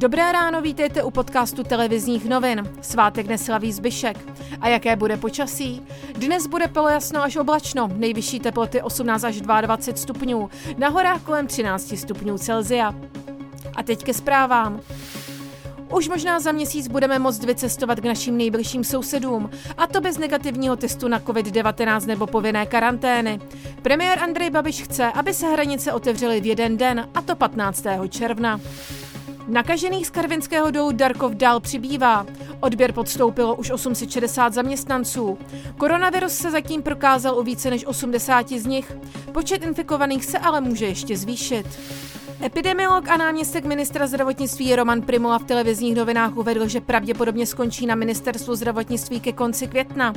Dobré ráno, vítejte u podcastu televizních novin. Svátek neslaví Zbyšek. A jaké bude počasí? Dnes bude polojasno až oblačno, nejvyšší teploty 18 až 22 stupňů, na horách kolem 13 stupňů Celzia. A teď ke zprávám. Už možná za měsíc budeme moct vycestovat k našim nejbližším sousedům, a to bez negativního testu na COVID-19 nebo povinné karantény. Premiér Andrej Babiš chce, aby se hranice otevřely v jeden den, a to 15. června. Nakažených z Karvinského dolu Darkov dál přibývá. Odběr podstoupilo už 860 zaměstnanců. Koronavirus se zatím prokázal u více než 80 z nich. Počet infikovaných se ale může ještě zvýšit. Epidemiolog a náměstek ministra zdravotnictví Roman Primula v televizních novinách uvedl, že pravděpodobně skončí na ministerstvu zdravotnictví ke konci května.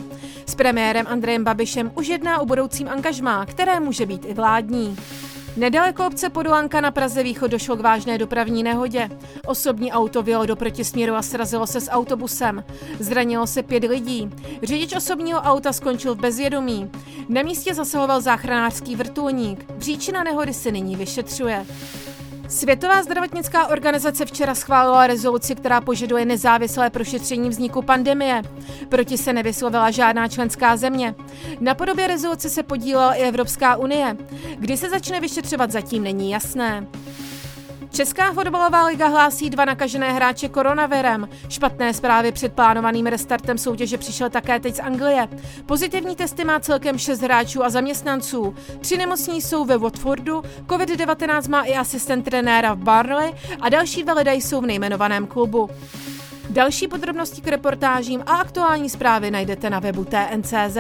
S premiérem Andrejem Babišem už jedná o budoucím angažmá, které může být i vládní. Nedaleko obce Podolanka na Praze východ došlo k vážné dopravní nehodě. Osobní auto vyjelo do protisměru a srazilo se s autobusem. Zranilo se pět lidí. Řidič osobního auta skončil v bezvědomí. Na místě zasahoval záchranářský vrtulník. Příčina nehody se nyní vyšetřuje. Světová zdravotnická organizace včera schválila rezoluci, která požaduje nezávislé prošetření vzniku pandemie. Proti se nevyslovila žádná členská země. Na podobě rezoluce se podílela i Evropská unie. Kdy se začne vyšetřovat, zatím není jasné. Česká fotbalová liga hlásí dva nakažené hráče koronavirem. Špatné zprávy před plánovaným restartem soutěže přišel také teď z Anglie. Pozitivní testy má celkem šest hráčů a zaměstnanců. Tři nemocní jsou ve Watfordu, COVID-19 má i asistent trenéra v Barley a další dva lidé jsou v nejmenovaném klubu. Další podrobnosti k reportážím a aktuální zprávy najdete na webu TNCZ.